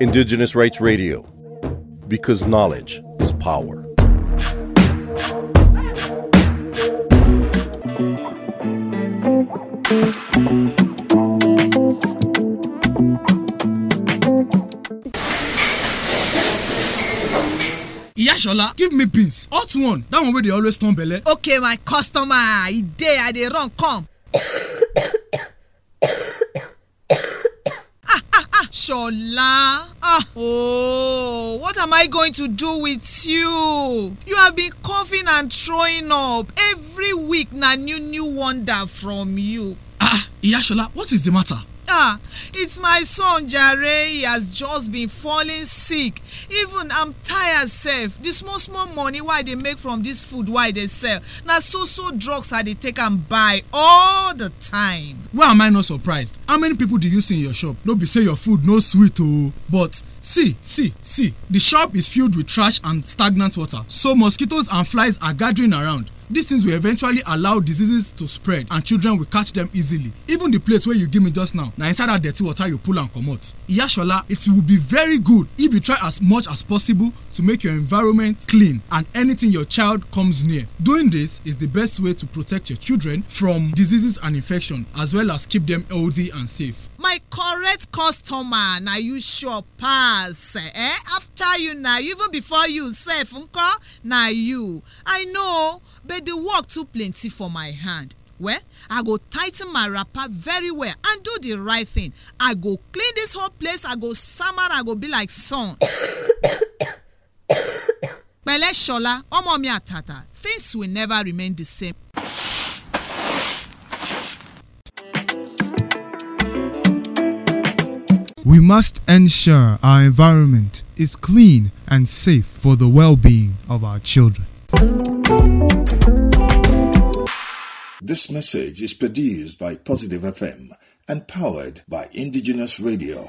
Indigenous Rights Radio, because knowledge is power. Iyashola, give me beans. Hot one. That one wey dey always turn belle. okay my customer e dey i dey run come. ah ah ah shola ah oh what am i going to do with you? You have been coughing and throwing up. Every week na new new wonder from you. Ah, Iyashola, what is the matter? ah it's my son jare. He has just been falling sick even i'm tired sef the small small money wey i dey make from this food wey i dey sell na so so drugs i dey take am buy all the time. Why am I not surprised? How many people do you see in your shop? No be say your food no sweet oh. But see, see, see. The shop is filled with trash and stagnant water. So mosquitoes and flies are gathering around. These things will eventually allow diseases to spread and children will catch them easily. Even the plate wey you give me just now, na inside that dirty water you pull am comot. Iyashola, it will be very good if you try as much as possible to make your environment clean and anything your child comes near. Doing this is the best way to protect your children from diseases and infection as well as keep them healthy and safe. my correct customer na you sure pass eh after you na even before you sef nko na you i know but the work too plenty for my hand well i go tigh ten my wrapper very well and do the right thing i go clean this whole place i go am i go be like sun. Pẹ̀lẹ́ ṣọlá ọmọ mi àtàtà things will never remain the same. We must ensure our environment is clean and safe for the well being of our children. This message is produced by Positive FM and powered by Indigenous Radio.